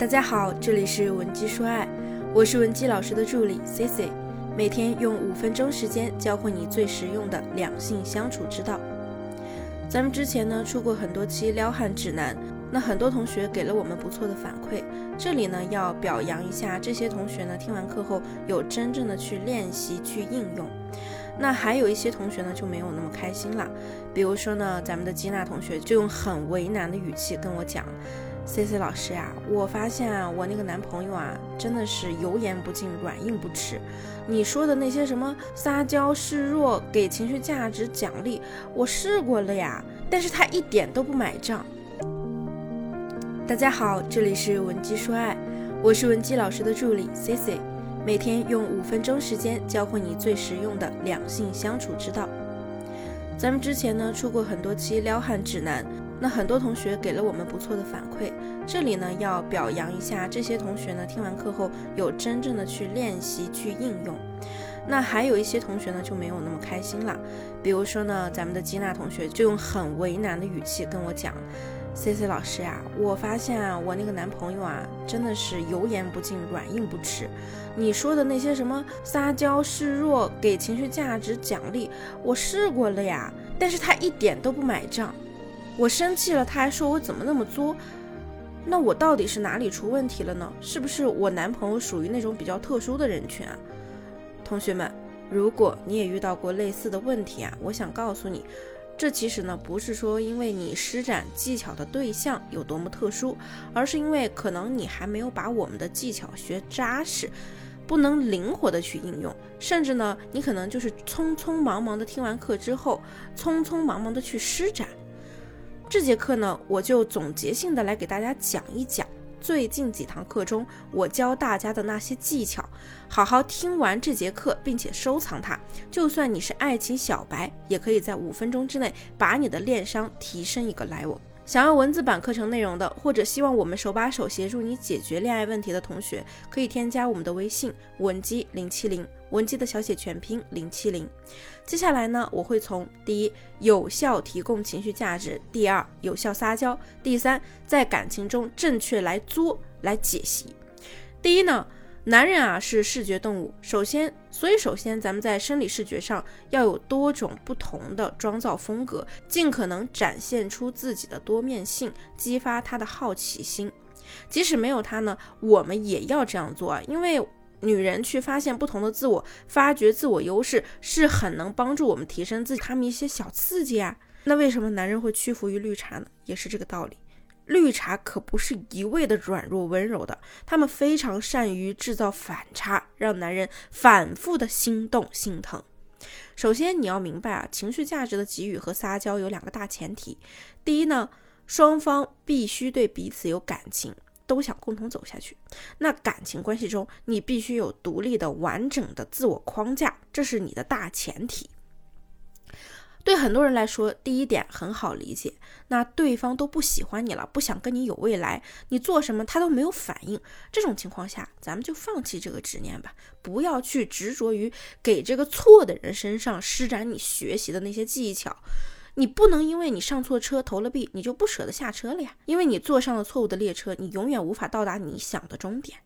大家好，这里是文姬说爱，我是文姬老师的助理 C C，每天用五分钟时间教会你最实用的两性相处之道。咱们之前呢出过很多期撩汉指南，那很多同学给了我们不错的反馈，这里呢要表扬一下这些同学呢，听完课后有真正的去练习去应用。那还有一些同学呢就没有那么开心了，比如说呢，咱们的吉娜同学就用很为难的语气跟我讲：“C C 老师呀，我发现，我那个男朋友啊，真的是油盐不进，软硬不吃。你说的那些什么撒娇示弱、给情绪价值奖励，我试过了呀，但是他一点都不买账。”大家好，这里是文姬说爱，我是文姬老师的助理 C C。每天用五分钟时间教会你最实用的两性相处之道。咱们之前呢出过很多期撩汉指南，那很多同学给了我们不错的反馈，这里呢要表扬一下这些同学呢，听完课后有真正的去练习去应用。那还有一些同学呢就没有那么开心了，比如说呢，咱们的吉娜同学就用很为难的语气跟我讲。C C 老师呀，我发现啊，我那个男朋友啊，真的是油盐不进，软硬不吃。你说的那些什么撒娇示弱、给情绪价值奖励，我试过了呀，但是他一点都不买账。我生气了，他还说我怎么那么作。那我到底是哪里出问题了呢？是不是我男朋友属于那种比较特殊的人群啊？同学们，如果你也遇到过类似的问题啊，我想告诉你。这其实呢，不是说因为你施展技巧的对象有多么特殊，而是因为可能你还没有把我们的技巧学扎实，不能灵活的去应用，甚至呢，你可能就是匆匆忙忙的听完课之后，匆匆忙忙的去施展。这节课呢，我就总结性的来给大家讲一讲。最近几堂课中，我教大家的那些技巧，好好听完这节课，并且收藏它。就算你是爱情小白，也可以在五分钟之内把你的恋商提升一个 level。想要文字版课程内容的，或者希望我们手把手协助你解决恋爱问题的同学，可以添加我们的微信文姬零七零，文姬的小写全拼零七零。接下来呢，我会从第一，有效提供情绪价值；第二，有效撒娇；第三，在感情中正确来作来解析。第一呢。男人啊是视觉动物，首先，所以首先咱们在生理视觉上要有多种不同的妆造风格，尽可能展现出自己的多面性，激发他的好奇心。即使没有他呢，我们也要这样做啊，因为女人去发现不同的自我，发掘自我优势，是很能帮助我们提升自己他们一些小刺激啊。那为什么男人会屈服于绿茶呢？也是这个道理。绿茶可不是一味的软弱温柔的，他们非常善于制造反差，让男人反复的心动心疼。首先你要明白啊，情绪价值的给予和撒娇有两个大前提。第一呢，双方必须对彼此有感情，都想共同走下去。那感情关系中，你必须有独立的完整的自我框架，这是你的大前提。对很多人来说，第一点很好理解，那对方都不喜欢你了，不想跟你有未来，你做什么他都没有反应。这种情况下，咱们就放弃这个执念吧，不要去执着于给这个错的人身上施展你学习的那些技巧。你不能因为你上错车投了币，你就不舍得下车了呀。因为你坐上了错误的列车，你永远无法到达你想的终点。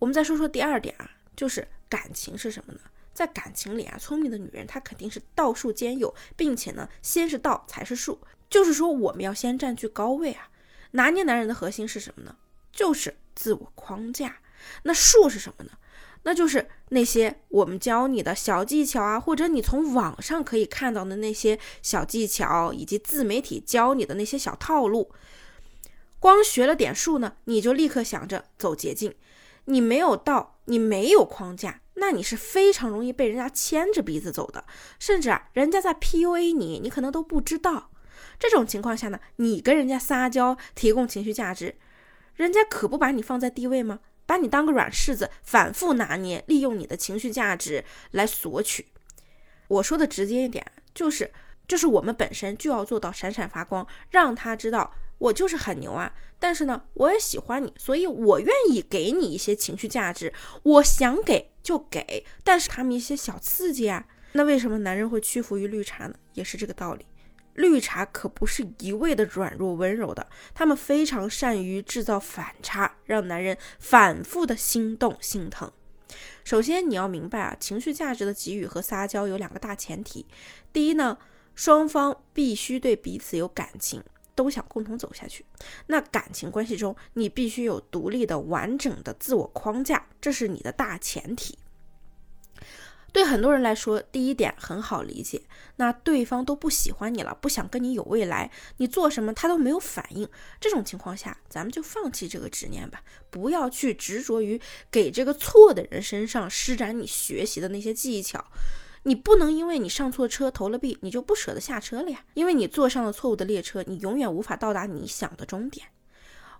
我们再说说第二点啊，就是感情是什么呢？在感情里啊，聪明的女人她肯定是道术兼有，并且呢，先是道才是术，就是说我们要先占据高位啊。拿捏男人的核心是什么呢？就是自我框架。那术是什么呢？那就是那些我们教你的小技巧啊，或者你从网上可以看到的那些小技巧，以及自媒体教你的那些小套路。光学了点术呢，你就立刻想着走捷径，你没有道，你没有框架。那你是非常容易被人家牵着鼻子走的，甚至啊，人家在 PUA 你，你可能都不知道。这种情况下呢，你跟人家撒娇，提供情绪价值，人家可不把你放在低位吗？把你当个软柿子，反复拿捏，利用你的情绪价值来索取。我说的直接一点，就是，就是我们本身就要做到闪闪发光，让他知道。我就是很牛啊，但是呢，我也喜欢你，所以我愿意给你一些情绪价值，我想给就给，但是他们一些小刺激啊，那为什么男人会屈服于绿茶呢？也是这个道理。绿茶可不是一味的软弱温柔的，他们非常善于制造反差，让男人反复的心动心疼。首先，你要明白啊，情绪价值的给予和撒娇有两个大前提。第一呢，双方必须对彼此有感情，都想共同走下去。那感情关系中，你必须有独立的、完整的自我框架，这是你的大前提。对很多人来说，第一点很好理解，那对方都不喜欢你了，不想跟你有未来，你做什么他都没有反应。这种情况下，咱们就放弃这个执念吧，不要去执着于给这个错的人身上施展你学习的那些技巧。你不能因为你上错车投了币，你就不舍得下车了呀？因为你坐上了错误的列车，你永远无法到达你想的终点。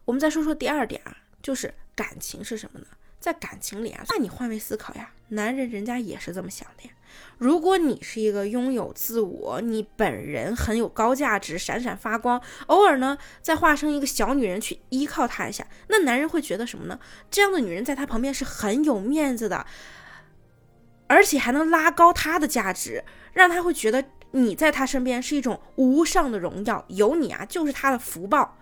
我们再说说第二点啊，就是感情是什么呢？在感情里啊，那你换位思考呀，男人人家也是这么想的呀。如果你是一个拥有自我，你本人很有高价值，闪闪发光，偶尔呢再化身一个小女人去依靠他一下，那男人会觉得什么呢？这样的女人在他旁边是很有面子的，而且还能拉高他的价值，让他会觉得你在他身边是一种无上的荣耀，有你啊就是他的福报。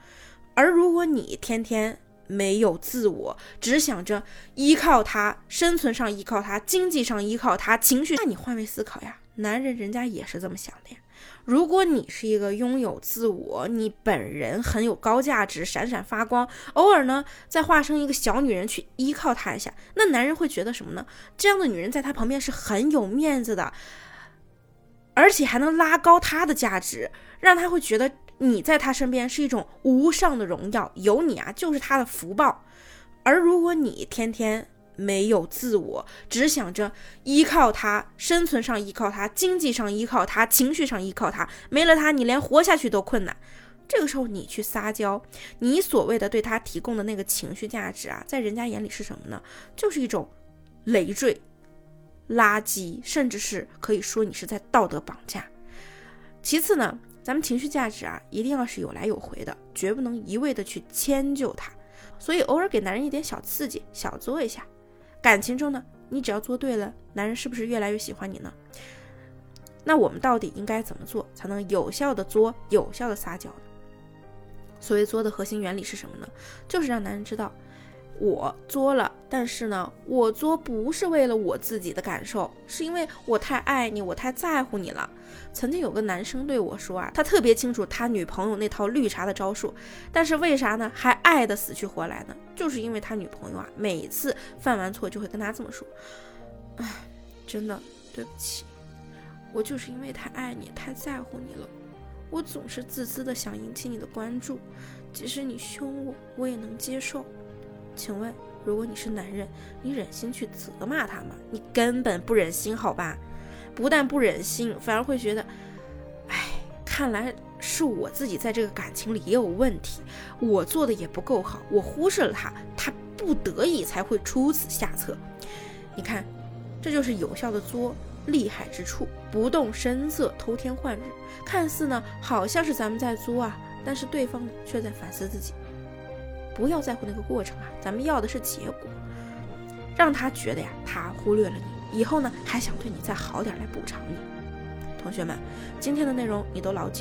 而如果你天天，没有自我，只想着依靠他，生存上依靠他，经济上依靠他，情绪……那你换位思考呀，男人人家也是这么想的呀。如果你是一个拥有自我，你本人很有高价值，闪闪发光，偶尔呢再化身一个小女人去依靠他一下，那男人会觉得什么呢？这样的女人在他旁边是很有面子的，而且还能拉高他的价值，让他会觉得。你在他身边是一种无上的荣耀，有你啊就是他的福报。而如果你天天没有自我，只想着依靠他，生存上依靠他，经济上依靠他，情绪上依靠他，没了他你连活下去都困难。这个时候你去撒娇，你所谓的对他提供的那个情绪价值啊，在人家眼里是什么呢？就是一种累赘、垃圾，甚至是可以说你是在道德绑架。其次呢？咱们情绪价值啊，一定要是有来有回的，绝不能一味的去迁就他。所以偶尔给男人一点小刺激，小作一下。感情中呢，你只要做对了，男人是不是越来越喜欢你呢？那我们到底应该怎么做才能有效的作，有效的撒娇呢？所谓作的核心原理是什么呢？就是让男人知道。我作了，但是呢，我作不是为了我自己的感受，是因为我太爱你，我太在乎你了。曾经有个男生对我说啊，他特别清楚他女朋友那套绿茶的招数，但是为啥呢？还爱的死去活来呢？就是因为他女朋友啊，每次犯完错就会跟他这么说：“哎，真的对不起，我就是因为太爱你，太在乎你了，我总是自私的想引起你的关注，即使你凶我，我也能接受。”请问，如果你是男人，你忍心去责骂他吗？你根本不忍心，好吧？不但不忍心，反而会觉得，哎，看来是我自己在这个感情里也有问题，我做的也不够好，我忽视了他，他不得已才会出此下策。你看，这就是有效的作厉害之处，不动声色，偷天换日，看似呢好像是咱们在作啊，但是对方却在反思自己。不要在乎那个过程啊，咱们要的是结果，让他觉得呀，他忽略了你，以后呢还想对你再好点来补偿你。同学们，今天的内容你都牢记。